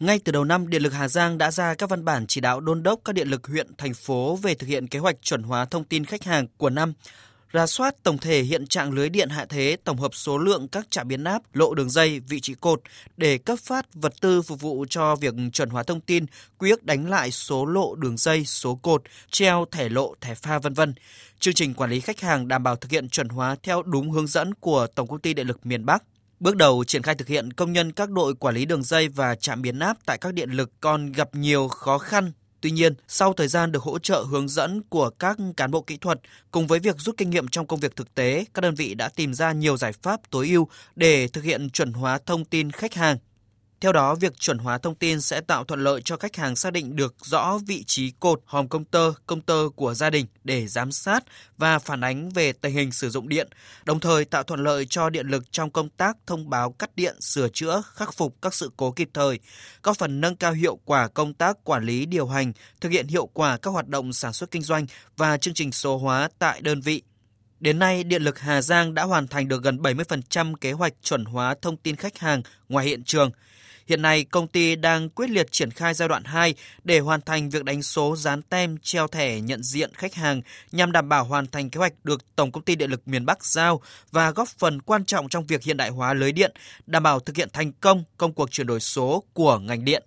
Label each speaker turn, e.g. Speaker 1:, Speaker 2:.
Speaker 1: Ngay từ đầu năm, Điện lực Hà Giang đã ra các văn bản chỉ đạo đôn đốc các điện lực huyện, thành phố về thực hiện kế hoạch chuẩn hóa thông tin khách hàng của năm, ra soát tổng thể hiện trạng lưới điện hạ thế, tổng hợp số lượng các trạm biến áp, lộ đường dây, vị trí cột để cấp phát vật tư phục vụ cho việc chuẩn hóa thông tin, quy ước đánh lại số lộ đường dây, số cột, treo thẻ lộ, thẻ pha vân vân. Chương trình quản lý khách hàng đảm bảo thực hiện chuẩn hóa theo đúng hướng dẫn của Tổng công ty Điện lực miền Bắc. Bước đầu triển khai thực hiện công nhân các đội quản lý đường dây và trạm biến áp tại các điện lực còn gặp nhiều khó khăn. Tuy nhiên, sau thời gian được hỗ trợ hướng dẫn của các cán bộ kỹ thuật cùng với việc rút kinh nghiệm trong công việc thực tế, các đơn vị đã tìm ra nhiều giải pháp tối ưu để thực hiện chuẩn hóa thông tin khách hàng theo đó, việc chuẩn hóa thông tin sẽ tạo thuận lợi cho khách hàng xác định được rõ vị trí cột, hòm công tơ, công tơ của gia đình để giám sát và phản ánh về tình hình sử dụng điện, đồng thời tạo thuận lợi cho điện lực trong công tác thông báo cắt điện, sửa chữa, khắc phục các sự cố kịp thời, góp phần nâng cao hiệu quả công tác quản lý điều hành, thực hiện hiệu quả các hoạt động sản xuất kinh doanh và chương trình số hóa tại đơn vị. Đến nay, Điện lực Hà Giang đã hoàn thành được gần 70% kế hoạch chuẩn hóa thông tin khách hàng ngoài hiện trường. Hiện nay, công ty đang quyết liệt triển khai giai đoạn 2 để hoàn thành việc đánh số dán tem treo thẻ nhận diện khách hàng nhằm đảm bảo hoàn thành kế hoạch được Tổng công ty Điện lực miền Bắc giao và góp phần quan trọng trong việc hiện đại hóa lưới điện, đảm bảo thực hiện thành công công cuộc chuyển đổi số của ngành điện.